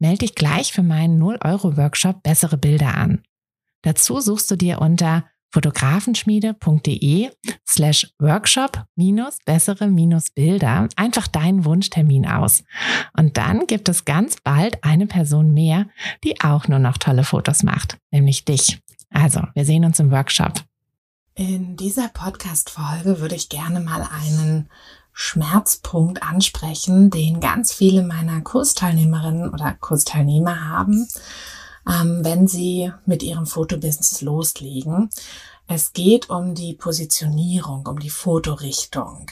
Melde dich gleich für meinen 0-Euro-Workshop Bessere Bilder an. Dazu suchst du dir unter fotografenschmiede.de slash workshop minus bessere minus Bilder einfach deinen Wunschtermin aus. Und dann gibt es ganz bald eine Person mehr, die auch nur noch tolle Fotos macht, nämlich dich. Also, wir sehen uns im Workshop. In dieser Podcast-Folge würde ich gerne mal einen Schmerzpunkt ansprechen, den ganz viele meiner Kursteilnehmerinnen oder Kursteilnehmer haben, ähm, wenn sie mit ihrem Fotobusiness loslegen. Es geht um die Positionierung, um die Fotorichtung.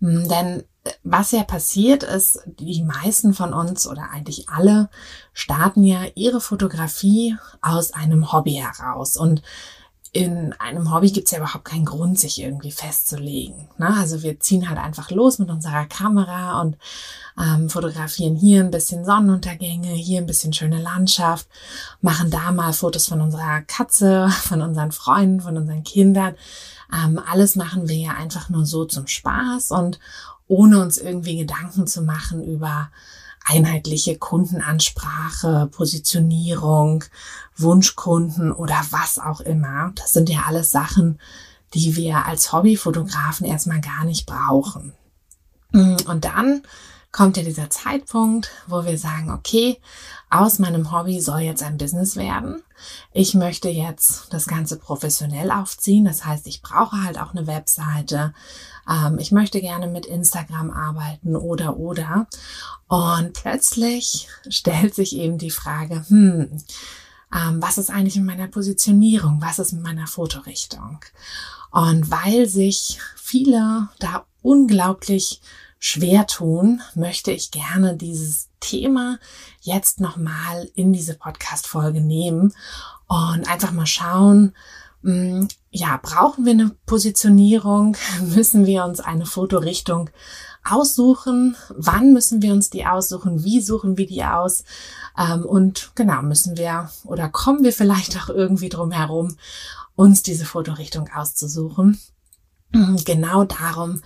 Hm, denn was ja passiert ist, die meisten von uns oder eigentlich alle starten ja ihre Fotografie aus einem Hobby heraus. Und in einem Hobby gibt es ja überhaupt keinen Grund, sich irgendwie festzulegen. Ne? Also wir ziehen halt einfach los mit unserer Kamera und ähm, fotografieren hier ein bisschen Sonnenuntergänge, hier ein bisschen schöne Landschaft, machen da mal Fotos von unserer Katze, von unseren Freunden, von unseren Kindern. Ähm, alles machen wir ja einfach nur so zum Spaß und ohne uns irgendwie Gedanken zu machen über einheitliche Kundenansprache, Positionierung, Wunschkunden oder was auch immer. Das sind ja alles Sachen, die wir als Hobbyfotografen erstmal gar nicht brauchen. Und dann kommt ja dieser Zeitpunkt, wo wir sagen, okay, aus meinem Hobby soll jetzt ein Business werden. Ich möchte jetzt das Ganze professionell aufziehen. Das heißt, ich brauche halt auch eine Webseite. Ähm, ich möchte gerne mit Instagram arbeiten oder oder. Und plötzlich stellt sich eben die Frage, hm, ähm, was ist eigentlich mit meiner Positionierung? Was ist mit meiner Fotorichtung? Und weil sich viele da unglaublich schwer tun, möchte ich gerne dieses Thema jetzt nochmal in diese Podcast-Folge nehmen und einfach mal schauen, hm, ja, brauchen wir eine Positionierung? Müssen wir uns eine Fotorichtung aussuchen? Wann müssen wir uns die aussuchen? Wie suchen wir die aus? Ähm, und genau, müssen wir oder kommen wir vielleicht auch irgendwie drum herum, uns diese Fotorichtung auszusuchen? Genau darum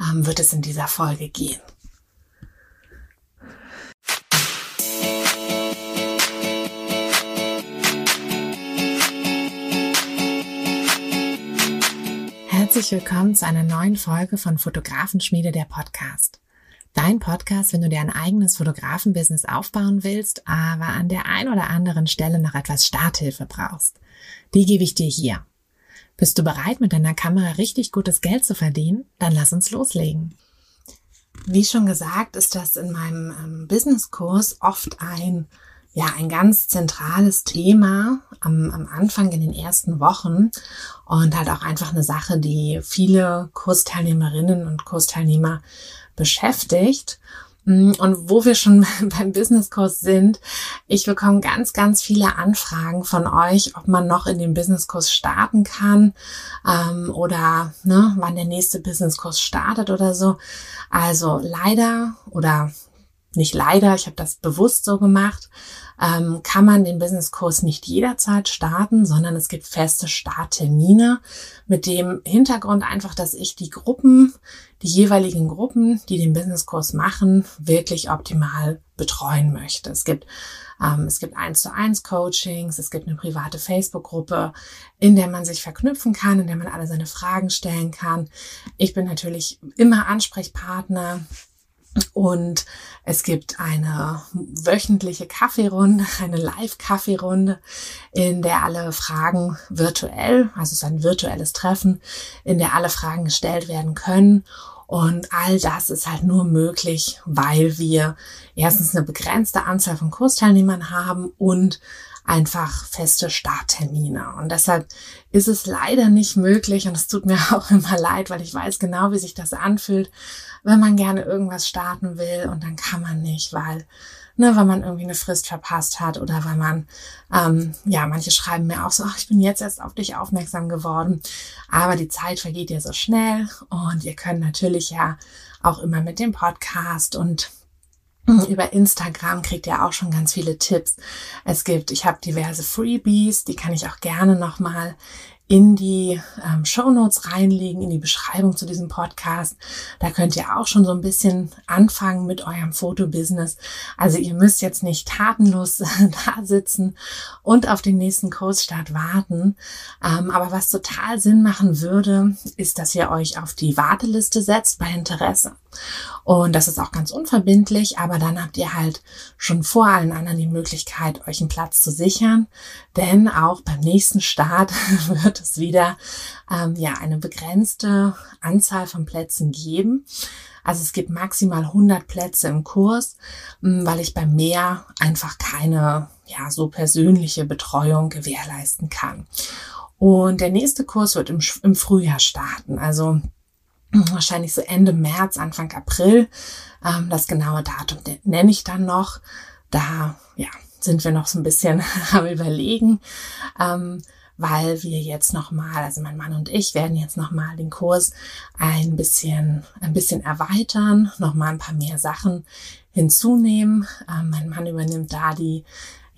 ähm, wird es in dieser Folge gehen. Herzlich willkommen zu einer neuen Folge von Fotografenschmiede der Podcast. Dein Podcast, wenn du dir ein eigenes Fotografenbusiness aufbauen willst, aber an der ein oder anderen Stelle noch etwas Starthilfe brauchst. Die gebe ich dir hier. Bist du bereit, mit deiner Kamera richtig gutes Geld zu verdienen? Dann lass uns loslegen. Wie schon gesagt, ist das in meinem ähm, Businesskurs oft ein, ja, ein ganz zentrales Thema am, am Anfang in den ersten Wochen und halt auch einfach eine Sache, die viele Kursteilnehmerinnen und Kursteilnehmer beschäftigt. Mm, und wo wir schon beim Businesskurs sind, ich bekomme ganz, ganz viele Anfragen von euch, ob man noch in den Businesskurs starten kann ähm, oder ne, wann der nächste Businesskurs startet oder so. Also leider oder nicht leider, ich habe das bewusst so gemacht, ähm, kann man den Businesskurs nicht jederzeit starten, sondern es gibt feste Starttermine mit dem Hintergrund einfach, dass ich die Gruppen, die jeweiligen Gruppen, die den Businesskurs machen, wirklich optimal betreuen möchte. Es gibt ähm, es gibt eins zu eins Coachings, es gibt eine private Facebook-Gruppe, in der man sich verknüpfen kann, in der man alle seine Fragen stellen kann. Ich bin natürlich immer Ansprechpartner und es gibt eine wöchentliche Kaffeerunde, eine Live-Kaffeerunde, in der alle Fragen virtuell, also es ist ein virtuelles Treffen, in der alle Fragen gestellt werden können. Und all das ist halt nur möglich, weil wir erstens eine begrenzte Anzahl von Kursteilnehmern haben und einfach feste Starttermine. Und deshalb ist es leider nicht möglich, und es tut mir auch immer leid, weil ich weiß genau, wie sich das anfühlt, wenn man gerne irgendwas starten will und dann kann man nicht, weil ne, weil man irgendwie eine Frist verpasst hat oder weil man, ähm, ja, manche schreiben mir auch so, ach, ich bin jetzt erst auf dich aufmerksam geworden. Aber die Zeit vergeht ja so schnell und ihr könnt natürlich ja auch immer mit dem Podcast und über Instagram kriegt ihr auch schon ganz viele Tipps. Es gibt, ich habe diverse Freebies, die kann ich auch gerne nochmal in die ähm, Show Notes reinlegen, in die Beschreibung zu diesem Podcast. Da könnt ihr auch schon so ein bisschen anfangen mit eurem Fotobusiness. Also ihr müsst jetzt nicht tatenlos da sitzen und auf den nächsten Kursstart warten. Ähm, aber was total Sinn machen würde, ist, dass ihr euch auf die Warteliste setzt bei Interesse. Und das ist auch ganz unverbindlich, aber dann habt ihr halt schon vor allen anderen die Möglichkeit, euch einen Platz zu sichern. Denn auch beim nächsten Start wird es wieder ähm, ja eine begrenzte Anzahl von Plätzen geben. Also es gibt maximal 100 Plätze im Kurs, weil ich bei mehr einfach keine ja so persönliche Betreuung gewährleisten kann. Und der nächste Kurs wird im, im Frühjahr starten. Also wahrscheinlich so Ende März, Anfang April. Ähm, das genaue Datum nenne ich dann noch. Da ja, sind wir noch so ein bisschen am Überlegen, ähm, weil wir jetzt nochmal, also mein Mann und ich werden jetzt nochmal den Kurs ein bisschen, ein bisschen erweitern, nochmal ein paar mehr Sachen hinzunehmen. Ähm, mein Mann übernimmt da die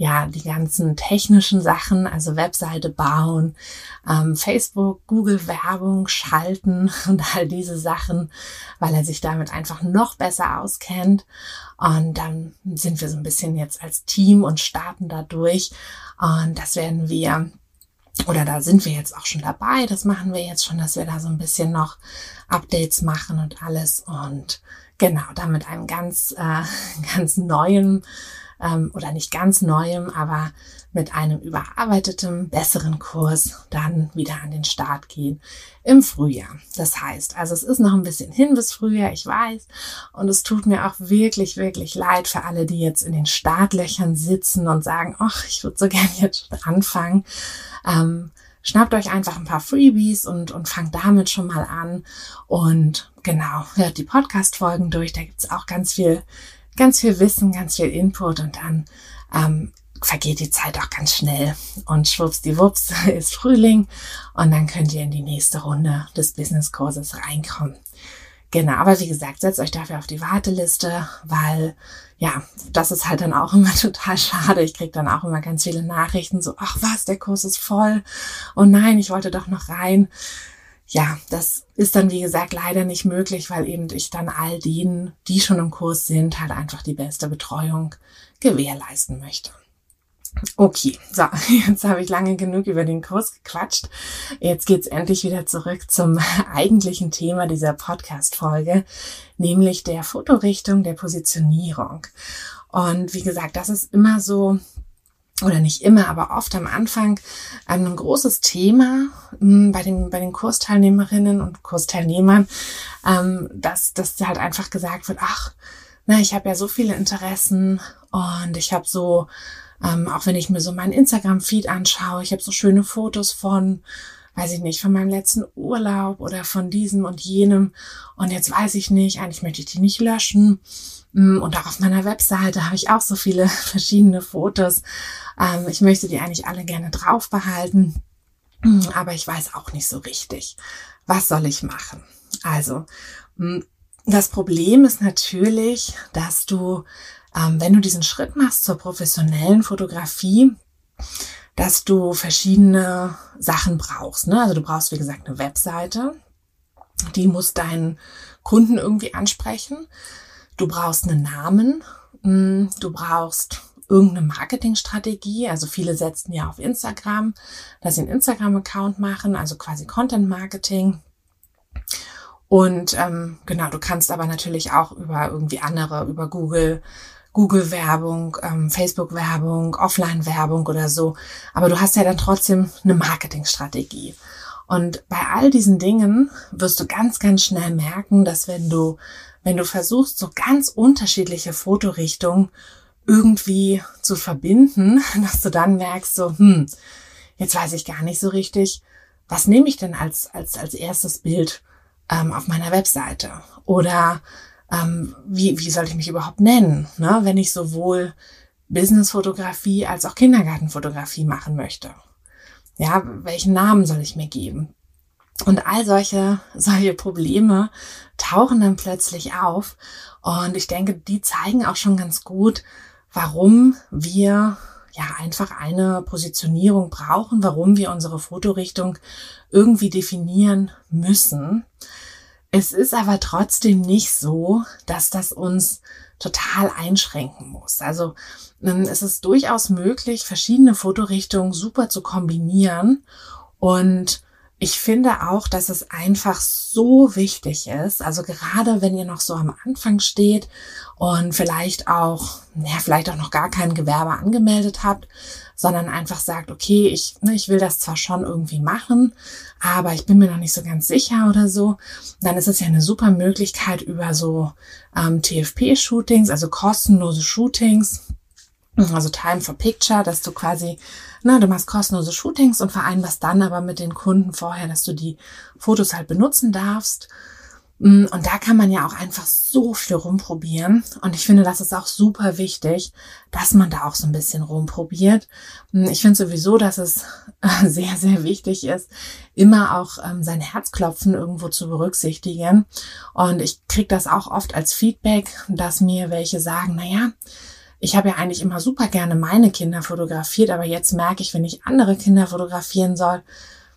ja, die ganzen technischen Sachen, also Webseite bauen, ähm, Facebook, Google Werbung schalten und all diese Sachen, weil er sich damit einfach noch besser auskennt. Und dann sind wir so ein bisschen jetzt als Team und starten da durch. Und das werden wir oder da sind wir jetzt auch schon dabei. Das machen wir jetzt schon, dass wir da so ein bisschen noch Updates machen und alles. Und genau, damit einem ganz, äh, ganz neuen ähm, oder nicht ganz neuem, aber mit einem überarbeiteten, besseren Kurs dann wieder an den Start gehen im Frühjahr. Das heißt, also es ist noch ein bisschen hin bis Frühjahr, ich weiß, und es tut mir auch wirklich, wirklich leid für alle, die jetzt in den Startlöchern sitzen und sagen, ach, ich würde so gerne jetzt anfangen. Ähm, schnappt euch einfach ein paar Freebies und, und fangt damit schon mal an. Und genau, hört die Podcast-Folgen durch. Da gibt's auch ganz viel ganz viel Wissen, ganz viel Input und dann ähm, vergeht die Zeit auch ganz schnell. Und schwuppsdiwupps ist Frühling und dann könnt ihr in die nächste Runde des Business-Kurses reinkommen. Genau, aber wie gesagt, setzt euch dafür auf die Warteliste, weil ja, das ist halt dann auch immer total schade. Ich krieg dann auch immer ganz viele Nachrichten so, ach was, der Kurs ist voll. Oh nein, ich wollte doch noch rein ja, das ist dann, wie gesagt, leider nicht möglich, weil eben ich dann all denen, die schon im Kurs sind, halt einfach die beste Betreuung gewährleisten möchte. Okay, so, jetzt habe ich lange genug über den Kurs gequatscht. Jetzt geht's endlich wieder zurück zum eigentlichen Thema dieser Podcast-Folge, nämlich der Fotorichtung, der Positionierung. Und wie gesagt, das ist immer so oder nicht immer, aber oft am Anfang ein großes Thema hm, bei den, bei den Kursteilnehmerinnen und Kursteilnehmern, ähm, dass, dass halt einfach gesagt wird, ach, na, ich habe ja so viele Interessen und ich habe so, ähm, auch wenn ich mir so meinen Instagram-Feed anschaue, ich habe so schöne Fotos von, weiß ich nicht, von meinem letzten Urlaub oder von diesem und jenem. Und jetzt weiß ich nicht, eigentlich möchte ich die nicht löschen und auch auf meiner Webseite habe ich auch so viele verschiedene Fotos. Ähm, ich möchte die eigentlich alle gerne drauf behalten, mm, aber ich weiß auch nicht so richtig, was soll ich machen. Also, mm, das Problem ist natürlich, dass du, ähm, wenn du diesen Schritt machst zur professionellen Fotografie, dass du verschiedene Sachen brauchst. Ne? Also du brauchst, wie gesagt, eine Webseite. Die muss deinen Kunden irgendwie ansprechen. Du brauchst einen Namen, mm, du brauchst irgendeine Marketingstrategie. Also viele setzen ja auf Instagram, dass sie einen Instagram-Account machen, also quasi Content Marketing. Und ähm, genau, du kannst aber natürlich auch über irgendwie andere, über Google, Google-Werbung, ähm, Facebook-Werbung, Offline-Werbung oder so. Aber du hast ja dann trotzdem eine Marketingstrategie. Und bei all diesen Dingen wirst du ganz, ganz schnell merken, dass wenn du wenn du versuchst, so ganz unterschiedliche Fotorichtungen irgendwie zu verbinden, dass du dann merkst, so, hm, jetzt weiß ich gar nicht so richtig, was nehme ich denn als, als, als erstes Bild ähm, auf meiner Webseite? Oder ähm, wie, wie soll ich mich überhaupt nennen, ne? wenn ich sowohl Businessfotografie als auch Kindergartenfotografie machen möchte. Ja, welchen Namen soll ich mir geben? Und all solche, solche Probleme tauchen dann plötzlich auf. Und ich denke, die zeigen auch schon ganz gut, warum wir ja einfach eine Positionierung brauchen, warum wir unsere Fotorichtung irgendwie definieren müssen. Es ist aber trotzdem nicht so, dass das uns total einschränken muss. Also ähm, es ist durchaus möglich, verschiedene Fotorichtungen super zu kombinieren und ich finde auch, dass es einfach so wichtig ist, also gerade wenn ihr noch so am Anfang steht und vielleicht auch, ja, vielleicht auch noch gar kein Gewerbe angemeldet habt, sondern einfach sagt, okay, ich, ne, ich will das zwar schon irgendwie machen, aber ich bin mir noch nicht so ganz sicher oder so, dann ist es ja eine super Möglichkeit über so ähm, TFP-Shootings, also kostenlose Shootings, also Time for Picture, dass du quasi, na, du machst kostenlose Shootings und vereinbarst dann aber mit den Kunden vorher, dass du die Fotos halt benutzen darfst. Mm, und da kann man ja auch einfach so viel rumprobieren. Und ich finde, das ist auch super wichtig, dass man da auch so ein bisschen rumprobiert. Mm, ich finde sowieso, dass es sehr, sehr wichtig ist, immer auch ähm, sein Herzklopfen irgendwo zu berücksichtigen. Und ich kriege das auch oft als Feedback, dass mir welche sagen, na ja, ich habe ja eigentlich immer super gerne meine Kinder fotografiert, aber jetzt merke ich, wenn ich andere Kinder fotografieren soll,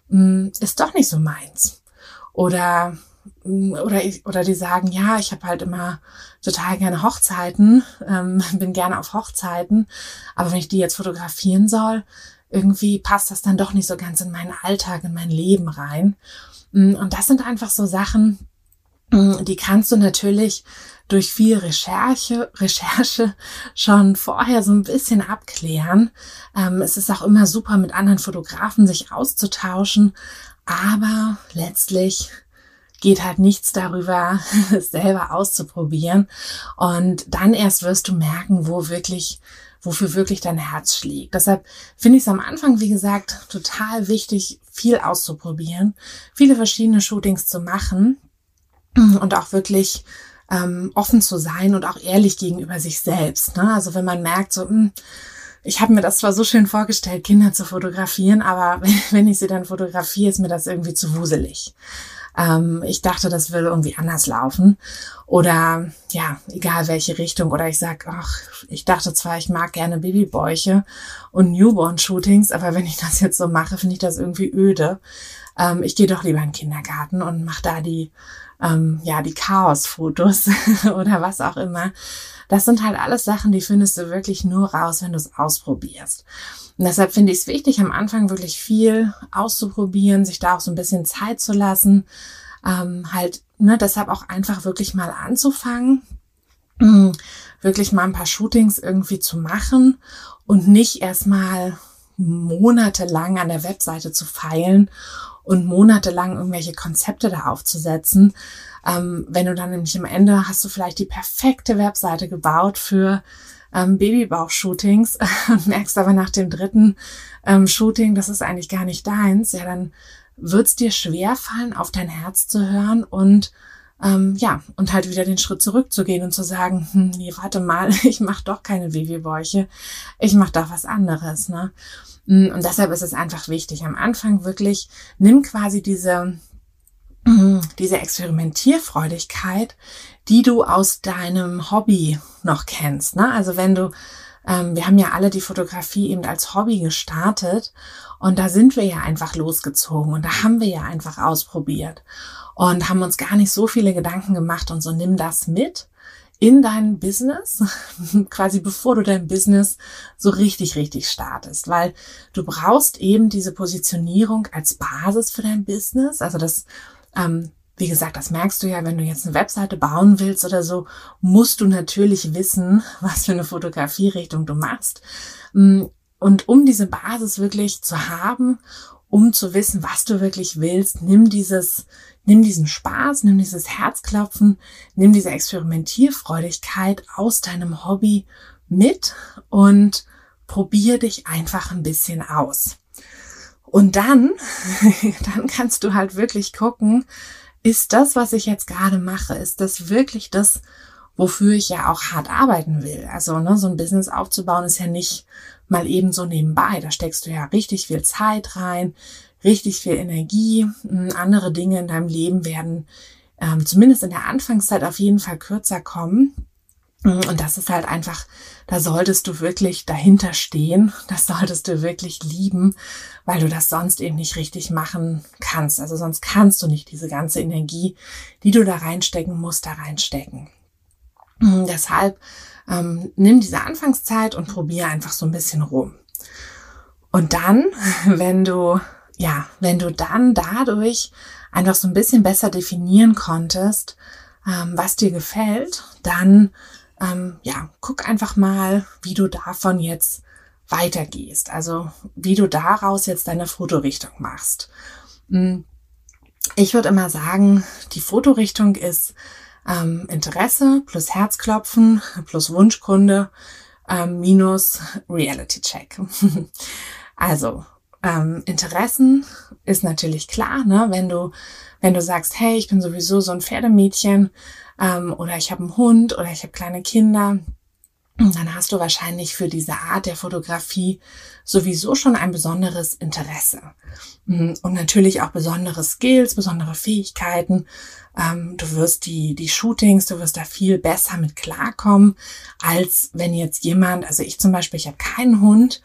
hm, ist doch nicht so meins. Oder hm, oder oder die sagen, ja, ich habe halt immer total gerne Hochzeiten, ähm, bin gerne auf Hochzeiten, aber wenn ich die jetzt fotografieren soll, irgendwie passt das dann doch nicht so ganz in meinen Alltag, in mein Leben rein. Hm, und das sind einfach so Sachen, die kannst du natürlich durch viel Recherche, Recherche schon vorher so ein bisschen abklären. Ähm, es ist auch immer super, mit anderen Fotografen sich auszutauschen, aber letztlich geht halt nichts darüber, es selber auszuprobieren. Und dann erst wirst du merken, wo wirklich, wofür wirklich dein Herz schlägt. Deshalb finde ich es am Anfang, wie gesagt, total wichtig, viel auszuprobieren, viele verschiedene Shootings zu machen und auch wirklich ähm, offen zu sein und auch ehrlich gegenüber sich selbst. Ne? Also wenn man merkt, so, mh, hm, ich habe mir das zwar so schön vorgestellt, Kinder zu fotografieren, aber wenn ich sie dann fotografiere, ist mir das irgendwie zu wuselig. Ähm, ich dachte, das würde irgendwie anders laufen. Oder ja, egal welche Richtung. Oder ich sag, ach, ich dachte zwar, ich mag gerne Babybäuche und Newborn-Shootings, aber wenn ich das jetzt so mache, finde ich das irgendwie öde. Ähm, ich gehe doch lieber in den Kindergarten und mache da die ähm, ja, die Chaos-Fotos oder was auch immer. Das sind halt alles Sachen, die findest du wirklich nur raus, wenn du es ausprobierst. Und deshalb finde ich es wichtig, am Anfang wirklich viel auszuprobieren, sich da auch so ein bisschen Zeit zu lassen. Ähm, halt, ne, deshalb auch einfach wirklich mal anzufangen, mh, wirklich mal ein paar Shootings irgendwie zu machen und nicht erstmal monatelang an der Webseite zu feilen und monatelang irgendwelche Konzepte da aufzusetzen. Ähm, wenn du dann nämlich am Ende hast du vielleicht die perfekte Webseite gebaut für ähm, Babybauch-Shootings und merkst aber nach dem dritten ähm, Shooting, das ist eigentlich gar nicht deins, ja, dann wird's dir schwer fallen, auf dein Herz zu hören und ähm, ja, und halt wieder den Schritt zurückzugehen und zu sagen, hm, nee, warte mal, ich mache doch keine Babybäuche, ich mache doch was anderes. Ne? Mm, und deshalb ist es einfach wichtig, am Anfang wirklich, nimm quasi diese, diese Experimentierfreudigkeit, die du aus deinem Hobby noch kennst. Ne? Also wenn du, ähm, wir haben ja alle die Fotografie eben als Hobby gestartet und da sind wir ja einfach losgezogen und da haben wir ja einfach ausprobiert und haben uns gar nicht so viele Gedanken gemacht und so nimm das mit in dein Business, quasi bevor du dein Business so richtig, richtig startest, weil du brauchst eben diese Positionierung als Basis für dein Business. Also das, ähm, wie gesagt, das merkst du ja, wenn du jetzt eine Webseite bauen willst oder so, musst du natürlich wissen, was für eine Fotografierichtung du machst. Mm, und um diese Basis wirklich zu haben, um zu wissen, was du wirklich willst, nimm dieses, Nimm diesen Spaß, nimm dieses Herzklopfen, nimm diese Experimentierfreudigkeit aus deinem Hobby mit und probier dich einfach ein bisschen aus. Und dann, dann kannst du halt wirklich gucken, ist das, was ich jetzt gerade mache, ist das wirklich das, wofür ich ja auch hart arbeiten will? Also ne, so ein Business aufzubauen ist ja nicht mal eben so nebenbei. Da steckst du ja richtig viel Zeit rein, richtig viel Energie. Hm, andere Dinge in deinem Leben werden ähm, zumindest in der Anfangszeit auf jeden Fall kürzer kommen. Hm, und das ist halt einfach, da solltest du wirklich dahinter stehen, das solltest du wirklich lieben, weil du das sonst eben nicht richtig machen kannst. Also sonst kannst du nicht diese ganze Energie, die du da reinstecken musst, da reinstecken. Hm, deshalb ähm, nimm diese Anfangszeit und probier einfach so ein bisschen rum. Und dann, wenn du, ja, wenn du dann dadurch einfach so ein bisschen besser definieren konntest, ähm, was dir gefällt, dann ähm, ja, guck einfach mal, wie du davon jetzt weitergehst. Also wie du daraus jetzt deine Fotorichtung machst. Hm, ich würde immer sagen, die Fotorichtung ist ähm, Interesse plus Herzklopfen plus Wunschkunde ähm, minus Reality Check. also ähm, Interessen ist natürlich klar, ne? Wenn du wenn du sagst, hey, ich bin sowieso so ein Pferdemädchen ähm, oder ich habe einen Hund oder ich habe kleine Kinder, dann hast du wahrscheinlich für diese Art der Fotografie sowieso schon ein besonderes Interesse. Mhm. Und natürlich auch besondere Skills, besondere Fähigkeiten. Ähm, du wirst die, die Shootings, du wirst da viel besser mit klarkommen, als wenn jetzt jemand, also ich zum Beispiel, ich habe keinen Hund,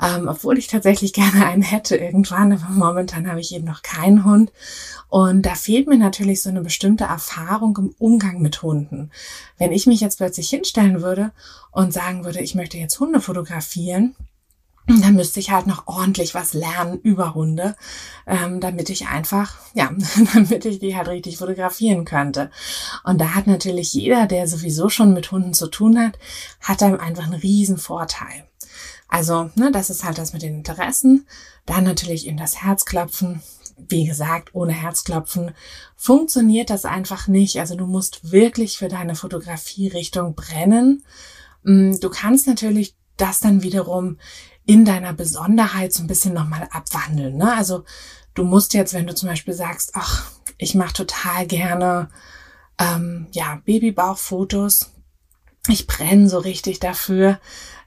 ähm, obwohl ich tatsächlich gerne einen hätte irgendwann, aber momentan habe ich eben noch keinen Hund. Und da fehlt mir natürlich so eine bestimmte Erfahrung im Umgang mit Hunden. Wenn ich mich jetzt plötzlich hinstellen würde und sagen würde, ich möchte jetzt Hunde fotografieren, dann müsste ich halt noch ordentlich was lernen über Hunde, ähm, damit ich einfach, ja, damit ich die halt richtig fotografieren könnte. Und da hat natürlich jeder, der sowieso schon mit Hunden zu tun hat, hat dann einfach einen riesen Vorteil. Also, ne, das ist halt das mit den Interessen. Dann natürlich in das Herzklopfen. Wie gesagt, ohne Herzklopfen funktioniert das einfach nicht. Also du musst wirklich für deine Fotografierichtung brennen. Mm, du kannst natürlich das dann wiederum in deiner Besonderheit so ein bisschen nochmal abwandeln. Ne? Also du musst jetzt, wenn du zum Beispiel sagst, ach, ich mache total gerne ähm, ja Babybauchfotos, ich brenne so richtig dafür,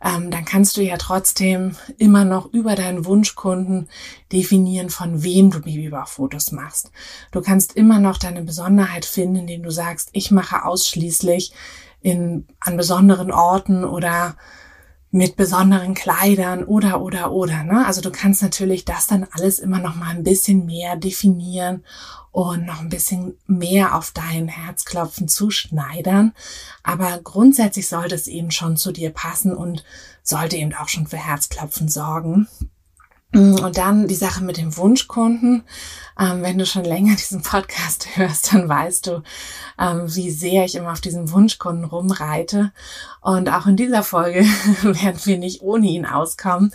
ähm, dann kannst du ja trotzdem immer noch über deinen Wunschkunden definieren, von wem du Babybauchfotos machst. Du kannst immer noch deine Besonderheit finden, indem du sagst, ich mache ausschließlich in, an besonderen Orten oder mit besonderen Kleidern oder oder oder. Ne? Also du kannst natürlich das dann alles immer noch mal ein bisschen mehr definieren und noch ein bisschen mehr auf dein Herzklopfen zuschneidern. Aber grundsätzlich sollte es eben schon zu dir passen und sollte eben auch schon für Herzklopfen sorgen. Und dann die Sache mit dem Wunschkunden. Ähm, wenn du schon länger diesen Podcast hörst, dann weißt du, ähm, wie sehr ich immer auf diesen Wunschkunden rumreite. Und auch in dieser Folge werden wir nicht ohne ihn auskommen.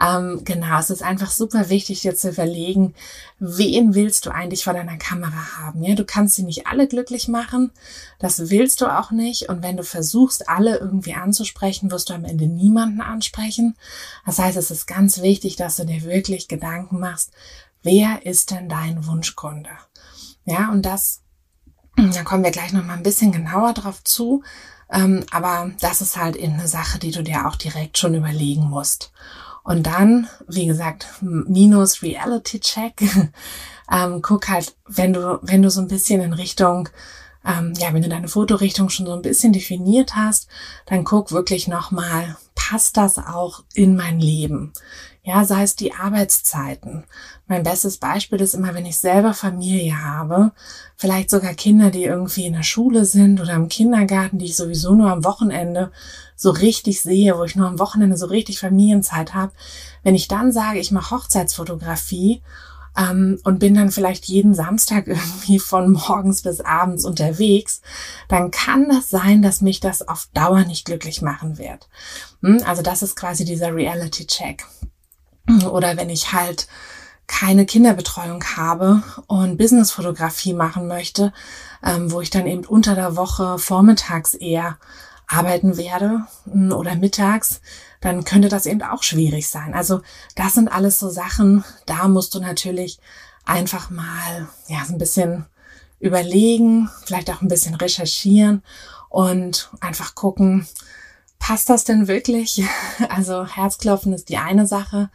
Ähm, genau, es ist einfach super wichtig, dir zu überlegen, wen willst du eigentlich vor deiner Kamera haben? Ja, du kannst sie nicht alle glücklich machen. Das willst du auch nicht. Und wenn du versuchst, alle irgendwie anzusprechen, wirst du am Ende niemanden ansprechen. Das heißt, es ist ganz wichtig, dass du dir wirklich Gedanken machst, wer ist denn dein Wunschkunde? Ja, und das, da kommen wir gleich noch mal ein bisschen genauer drauf zu. Ähm, aber das ist halt eben eine Sache, die du dir auch direkt schon überlegen musst. Und dann, wie gesagt, minus Reality Check. ähm, guck halt, wenn du, wenn du so ein bisschen in Richtung, ähm, ja, wenn du deine Fotorichtung schon so ein bisschen definiert hast, dann guck wirklich nochmal, passt das auch in mein Leben? Ja, sei es die Arbeitszeiten. Mein bestes Beispiel ist immer, wenn ich selber Familie habe, vielleicht sogar Kinder, die irgendwie in der Schule sind oder im Kindergarten, die ich sowieso nur am Wochenende so richtig sehe, wo ich nur am Wochenende so richtig Familienzeit habe. Wenn ich dann sage, ich mache Hochzeitsfotografie ähm, und bin dann vielleicht jeden Samstag irgendwie von morgens bis abends unterwegs, dann kann das sein, dass mich das auf Dauer nicht glücklich machen wird. Hm? Also das ist quasi dieser Reality-Check. Oder wenn ich halt keine Kinderbetreuung habe und Businessfotografie machen möchte, ähm, wo ich dann eben unter der Woche vormittags eher arbeiten werde hm, oder mittags, dann könnte das eben auch schwierig sein. Also das sind alles so Sachen, da musst du natürlich einfach mal ja so ein bisschen überlegen, vielleicht auch ein bisschen recherchieren und einfach gucken, passt das denn wirklich? Also Herzklopfen ist die eine Sache,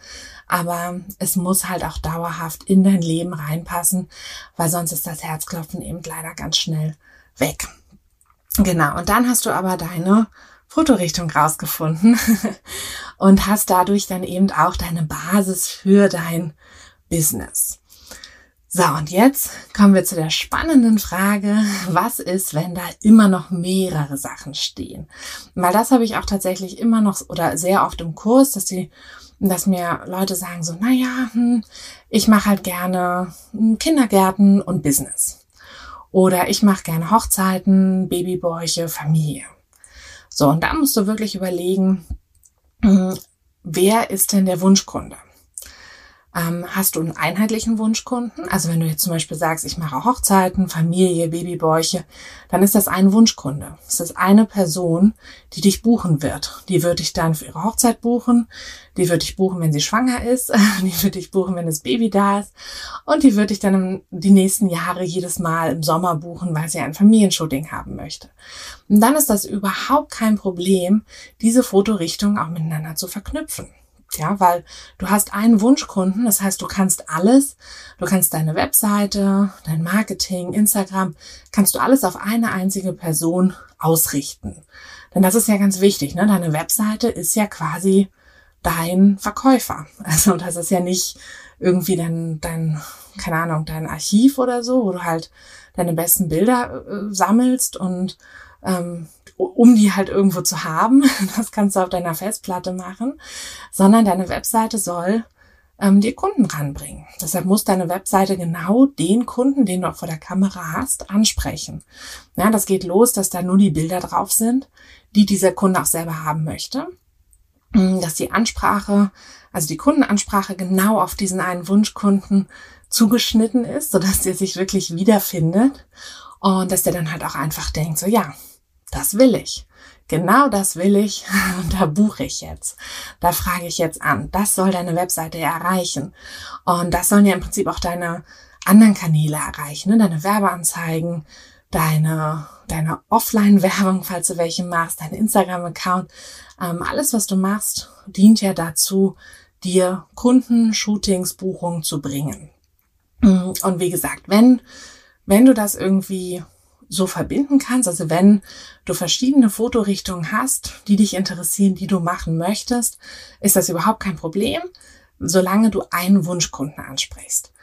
aber es muss halt auch dauerhaft in dein Leben reinpassen, weil sonst ist das Herzklopfen eben leider ganz schnell weg. Genau, und dann hast du aber deine Fotorichtung rausgefunden und hast dadurch dann eben auch deine Basis für dein Business. So, und jetzt kommen wir zu der spannenden Frage, was ist, wenn da immer noch mehrere Sachen stehen? Weil das habe ich auch tatsächlich immer noch oder sehr oft im Kurs, dass die, dass mir Leute sagen so, na ja, hm, ich mache halt gerne Kindergärten und Business. Oder ich mache gerne Hochzeiten, Babybäuche, Familie. So, und da musst du wirklich überlegen, hm, wer ist denn der Wunschkunde? Ähm, hast du einen einheitlichen Wunschkunden? Also wenn du jetzt zum Beispiel sagst, ich mache Hochzeiten, Familie, Babybäuche, dann ist das ein Wunschkunde. Das ist eine Person, die dich buchen wird. Die wird dich dann für ihre Hochzeit buchen, die wird dich buchen, wenn sie schwanger ist, die wird dich buchen, wenn das Baby da ist und die wird dich dann die nächsten Jahre jedes Mal im Sommer buchen, weil sie ein Familienshooting haben möchte. Und dann ist das überhaupt kein Problem, diese Fotorichtungen auch miteinander zu verknüpfen. Ja, weil du hast einen Wunschkunden, das heißt, du kannst alles, du kannst deine Webseite, dein Marketing, Instagram, kannst du alles auf eine einzige Person ausrichten. Denn das ist ja ganz wichtig, ne? Deine Webseite ist ja quasi dein Verkäufer. Also das ist ja nicht irgendwie dein, dein, keine Ahnung, dein Archiv oder so, wo du halt deine besten Bilder äh, sammelst und ähm, um die halt irgendwo zu haben. Das kannst du auf deiner Festplatte machen, sondern deine Webseite soll ähm, dir Kunden ranbringen. Deshalb muss deine Webseite genau den Kunden, den du auch vor der Kamera hast, ansprechen. Ja, das geht los, dass da nur die Bilder drauf sind, die dieser Kunde auch selber haben möchte. Mm, dass die Ansprache, also die Kundenansprache genau auf diesen einen Wunschkunden zugeschnitten ist, sodass der sich wirklich wiederfindet und dass der dann halt auch einfach denkt, so ja, das will ich. Genau das will ich und da buche ich jetzt. Da frage ich jetzt an. Das soll deine Webseite erreichen. Und das sollen ja im Prinzip auch deine anderen Kanäle erreichen, ne? deine Werbeanzeigen, deine, deine Offline-Werbung, falls du welche machst, dein Instagram-Account. Ähm, alles, was du machst, dient ja dazu, dir Kunden, Shootings, Buchungen zu bringen. Und wie gesagt, wenn, wenn du das irgendwie so verbinden kannst. Also wenn du verschiedene Fotorichtungen hast, die dich interessieren, die du machen möchtest, ist das überhaupt kein Problem, solange du einen Wunschkunden ansprichst.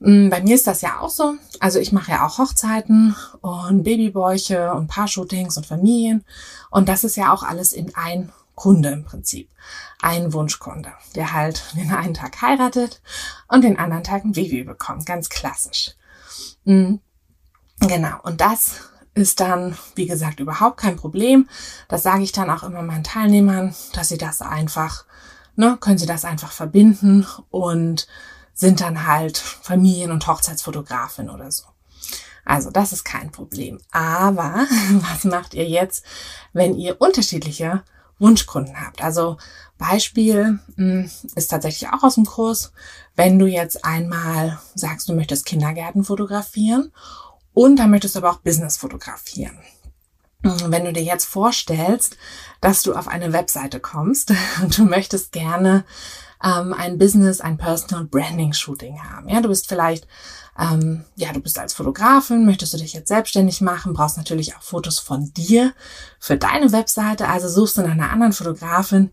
Mm, bei mir ist das ja auch so. Also ich mache ja auch Hochzeiten und Babybäuche und Paarshootings und Familien. Und das ist ja auch alles in ein Kunde im Prinzip. Ein Wunschkunde, der halt den einen Tag heiratet und den anderen Tag ein Baby bekommt. Ganz klassisch. Mm. Genau, und das ist dann, wie gesagt, überhaupt kein Problem. Das sage ich dann auch immer meinen Teilnehmern, dass sie das einfach, ne, können sie das einfach verbinden und sind dann halt Familien- und Hochzeitsfotografin oder so. Also das ist kein Problem. Aber was macht ihr jetzt, wenn ihr unterschiedliche Wunschkunden habt? Also Beispiel hm, ist tatsächlich auch aus dem Kurs, wenn du jetzt einmal sagst, du möchtest Kindergärten fotografieren und dann möchtest du aber auch Business fotografieren. Wenn du dir jetzt vorstellst, dass du auf eine Webseite kommst und du möchtest gerne ähm, ein Business, ein Personal Branding Shooting haben. Ja, du bist vielleicht, ähm, ja, du bist als Fotografin, möchtest du dich jetzt selbstständig machen, brauchst natürlich auch Fotos von dir für deine Webseite, also suchst du nach einer anderen Fotografin,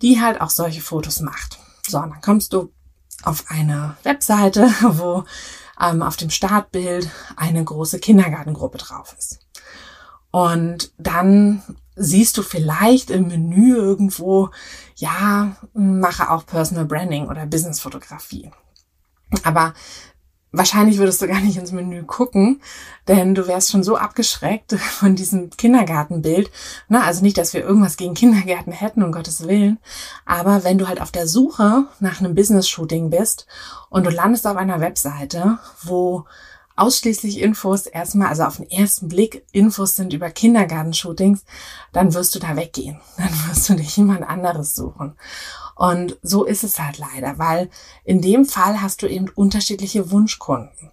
die halt auch solche Fotos macht. So, und dann kommst du auf eine Webseite, wo ähm, auf dem Startbild eine große Kindergartengruppe drauf ist. Und dann siehst du vielleicht im Menü irgendwo, ja, mache auch Personal Branding oder Business Fotografie. Aber wahrscheinlich würdest du gar nicht ins Menü gucken, denn du wärst schon so abgeschreckt von diesem Kindergartenbild. Na, also nicht, dass wir irgendwas gegen Kindergärten hätten, um Gottes Willen. Aber wenn du halt auf der Suche nach einem Business-Shooting bist und du landest auf einer Webseite, wo ausschließlich Infos erstmal, also auf den ersten Blick Infos sind über Kindergartenshootings, dann wirst du da weggehen. Dann wirst du dich jemand anderes suchen. Und so ist es halt leider, weil in dem Fall hast du eben unterschiedliche Wunschkunden.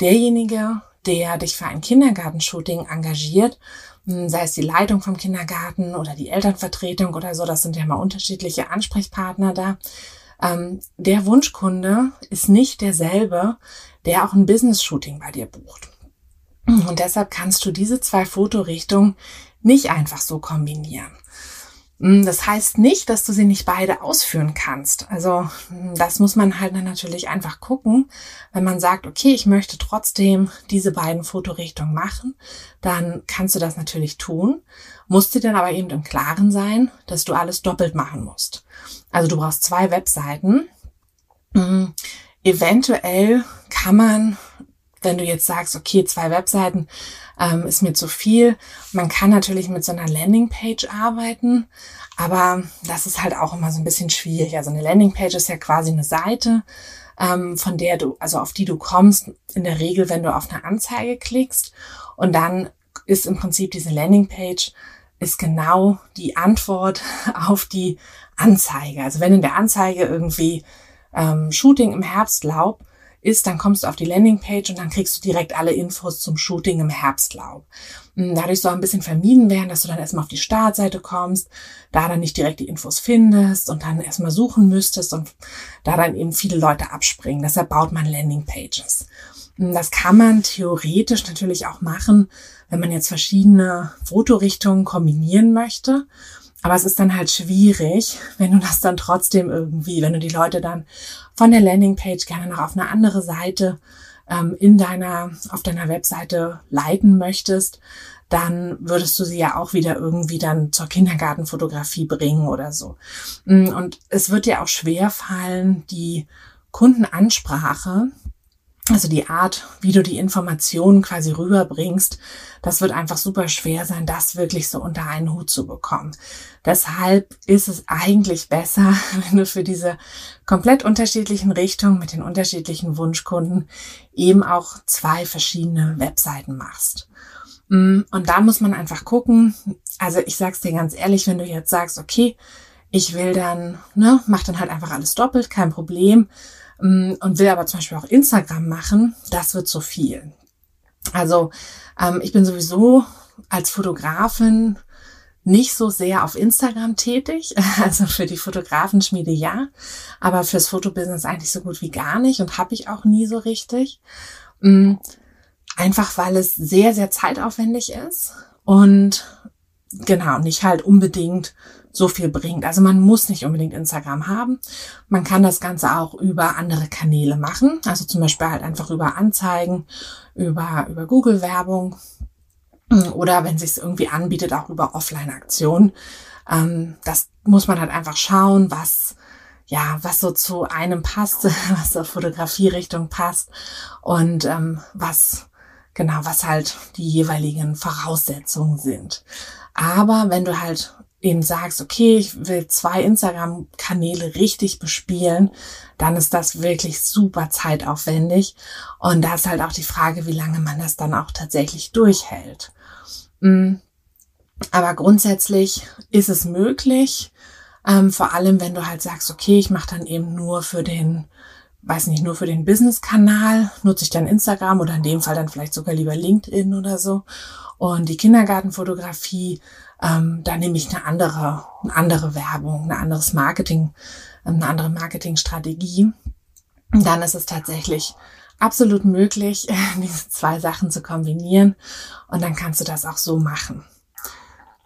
Derjenige, der dich für ein Kindergartenshooting engagiert, hm, sei es die Leitung vom Kindergarten oder die Elternvertretung oder so, das sind ja mal unterschiedliche Ansprechpartner da. Ähm, der Wunschkunde ist nicht derselbe, der auch ein Business-Shooting bei dir bucht. Und deshalb kannst du diese zwei Fotorichtungen nicht einfach so kombinieren. Hm, das heißt nicht, dass du sie nicht beide ausführen kannst. Also hm, das muss man halt dann natürlich einfach gucken. Wenn man sagt, okay, ich möchte trotzdem diese beiden Fotorichtungen machen, dann kannst du das natürlich tun. Musst dir dann aber eben im Klaren sein, dass du alles doppelt machen musst. Also du brauchst zwei Webseiten. Mhm. Eventuell kann man wenn du jetzt sagst, okay, zwei Webseiten ähm, ist mir zu viel. Man kann natürlich mit so einer Landingpage arbeiten, aber das ist halt auch immer so ein bisschen schwierig. Also eine Landingpage ist ja quasi eine Seite, ähm, von der du, also auf die du kommst, in der Regel, wenn du auf eine Anzeige klickst. Und dann ist im Prinzip diese Landingpage ist genau die Antwort auf die Anzeige. Also wenn in der Anzeige irgendwie ähm, Shooting im Herbstlaub ist, dann kommst du auf die Landingpage und dann kriegst du direkt alle Infos zum Shooting im Herbstlaub. Hm, dadurch soll ein bisschen vermieden werden, dass du dann erstmal auf die Startseite kommst, da dann nicht direkt die Infos findest und dann erstmal suchen müsstest und da dann eben viele Leute abspringen. Deshalb baut man Landingpages. Hm, das kann man theoretisch natürlich auch machen, wenn man jetzt verschiedene Fotorichtungen kombinieren möchte. Aber es ist dann halt schwierig, wenn du das dann trotzdem irgendwie, wenn du die Leute dann von der Landingpage gerne noch auf eine andere Seite ähm, in deiner, auf deiner Webseite leiten möchtest, dann würdest du sie ja auch wieder irgendwie dann zur Kindergartenfotografie bringen oder so. Mm, und es wird dir auch schwer fallen, die Kundenansprache also die Art, wie du die Informationen quasi rüberbringst, das wird einfach super schwer sein, das wirklich so unter einen Hut zu bekommen. Deshalb ist es eigentlich besser, wenn du für diese komplett unterschiedlichen Richtungen mit den unterschiedlichen Wunschkunden eben auch zwei verschiedene Webseiten machst. Mm, und da muss man einfach gucken. Also ich sag's dir ganz ehrlich, wenn du jetzt sagst, okay, ich will dann, ne, mach dann halt einfach alles doppelt, kein Problem und will aber zum Beispiel auch Instagram machen, das wird zu viel. Also ähm, ich bin sowieso als Fotografin nicht so sehr auf Instagram tätig, also für die Fotografenschmiede ja, aber fürs Fotobusiness eigentlich so gut wie gar nicht und habe ich auch nie so richtig. Ähm, einfach weil es sehr, sehr zeitaufwendig ist und genau, nicht halt unbedingt so viel bringt. Also man muss nicht unbedingt Instagram haben. Man kann das Ganze auch über andere Kanäle machen. Also zum Beispiel halt einfach über Anzeigen, über, über Google-Werbung oder wenn sich irgendwie anbietet, auch über Offline-Aktionen. Ähm, das muss man halt einfach schauen, was ja, was so zu einem passt, was zur Fotografierichtung passt und ähm, was genau, was halt die jeweiligen Voraussetzungen sind. Aber wenn du halt eben sagst, okay, ich will zwei Instagram-Kanäle richtig bespielen, dann ist das wirklich super zeitaufwendig. Und da ist halt auch die Frage, wie lange man das dann auch tatsächlich durchhält. Mm. Aber grundsätzlich ist es möglich, ähm, vor allem wenn du halt sagst, okay, ich mache dann eben nur für den, weiß nicht, nur für den Business-Kanal, nutze ich dann Instagram oder in dem Fall dann vielleicht sogar lieber LinkedIn oder so. Und die Kindergartenfotografie ähm, da nehme ich eine andere, eine andere Werbung, ein anderes Marketing, eine andere Marketingstrategie. Dann ist es tatsächlich absolut möglich, diese zwei Sachen zu kombinieren. Und dann kannst du das auch so machen.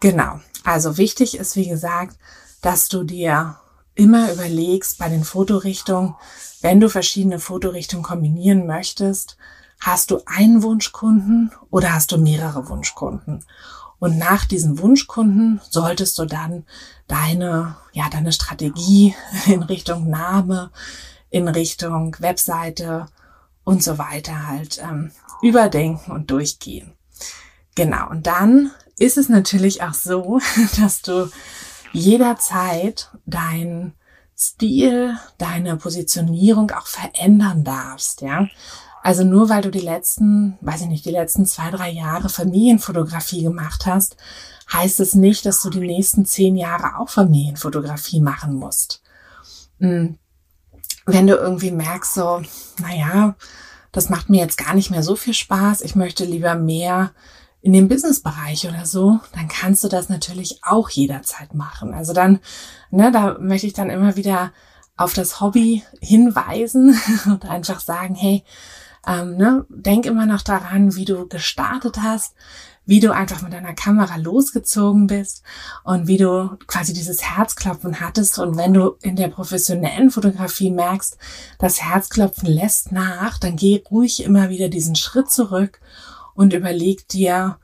Genau. Also wichtig ist, wie gesagt, dass du dir immer überlegst bei den Fotorichtungen, wenn du verschiedene Fotorichtungen kombinieren möchtest, hast du einen Wunschkunden oder hast du mehrere Wunschkunden? Und nach diesen Wunschkunden solltest du dann deine, ja, deine Strategie in Richtung Name, in Richtung Webseite und so weiter halt ähm, überdenken und durchgehen. Genau. Und dann ist es natürlich auch so, dass du jederzeit dein Stil, deine Positionierung auch verändern darfst, ja. Also nur weil du die letzten, weiß ich nicht, die letzten zwei, drei Jahre Familienfotografie gemacht hast, heißt es nicht, dass du die nächsten zehn Jahre auch Familienfotografie machen musst. Hm. Wenn du irgendwie merkst, so, naja, das macht mir jetzt gar nicht mehr so viel Spaß, ich möchte lieber mehr in dem Businessbereich oder so, dann kannst du das natürlich auch jederzeit machen. Also dann, ne, da möchte ich dann immer wieder auf das Hobby hinweisen und einfach sagen, hey, ähm, ne, denk immer noch daran, wie du gestartet hast, wie du einfach mit deiner Kamera losgezogen bist und wie du quasi dieses Herzklopfen hattest. Und wenn du in der professionellen Fotografie merkst, das Herzklopfen lässt nach, dann geh ruhig immer wieder diesen Schritt zurück und überleg dir,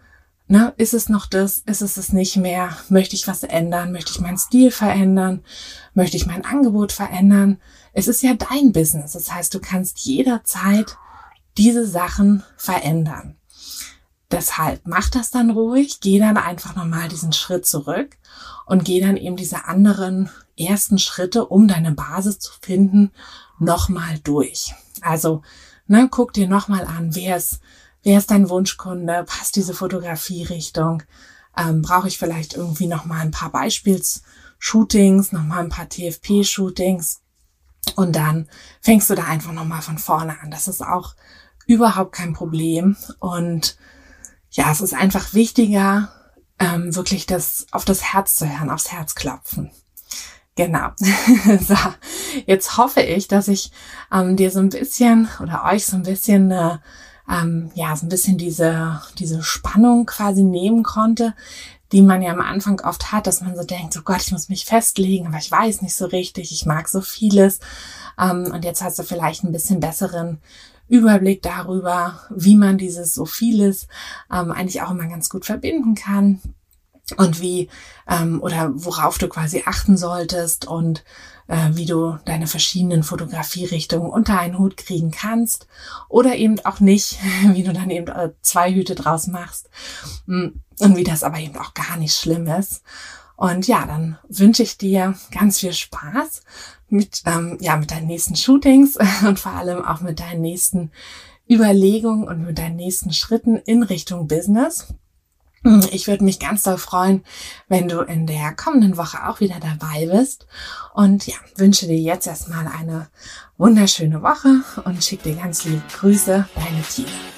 na, ist es noch das? Ist es es nicht mehr? Möchte ich was ändern? Möchte ich meinen Stil verändern? Möchte ich mein Angebot verändern? Es ist ja dein Business. Das heißt, du kannst jederzeit diese Sachen verändern. Deshalb mach das dann ruhig, geh dann einfach nochmal diesen Schritt zurück und geh dann eben diese anderen ersten Schritte, um deine Basis zu finden, nochmal durch. Also, ne, guck dir nochmal an, wer ist, wer ist dein Wunschkunde, passt diese Fotografierichtung, ähm, brauche ich vielleicht irgendwie nochmal ein paar Beispiels-Shootings, nochmal ein paar TFP-Shootings und dann fängst du da einfach nochmal von vorne an. Das ist auch überhaupt kein Problem und ja, es ist einfach wichtiger, ähm, wirklich das auf das Herz zu hören, aufs Herz klopfen. Genau. so, jetzt hoffe ich, dass ich ähm, dir so ein bisschen oder euch so ein bisschen äh, ähm, ja so ein bisschen diese diese Spannung quasi nehmen konnte, die man ja am Anfang oft hat, dass man so denkt, oh Gott, ich muss mich festlegen, aber ich weiß nicht so richtig, ich mag so vieles. Ähm, und jetzt hast du vielleicht ein bisschen besseren Überblick darüber, wie man dieses so vieles ähm, eigentlich auch immer ganz gut verbinden kann und wie ähm, oder worauf du quasi achten solltest und äh, wie du deine verschiedenen Fotografierichtungen unter einen Hut kriegen kannst oder eben auch nicht, wie du dann eben äh, zwei Hüte draus machst mm, und wie das aber eben auch gar nicht schlimm ist. Und ja, dann wünsche ich dir ganz viel Spaß mit, ähm, ja, mit deinen nächsten Shootings und vor allem auch mit deinen nächsten Überlegungen und mit deinen nächsten Schritten in Richtung Business. Ich würde mich ganz doll freuen, wenn du in der kommenden Woche auch wieder dabei bist. Und ja, wünsche dir jetzt erstmal eine wunderschöne Woche und schicke dir ganz liebe Grüße, deine Tina.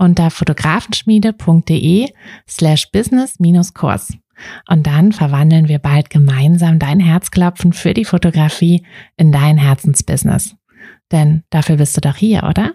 unter fotografenschmiede.de slash business-kurs. Und dann verwandeln wir bald gemeinsam dein Herzklopfen für die Fotografie in dein Herzensbusiness. Denn dafür bist du doch hier, oder?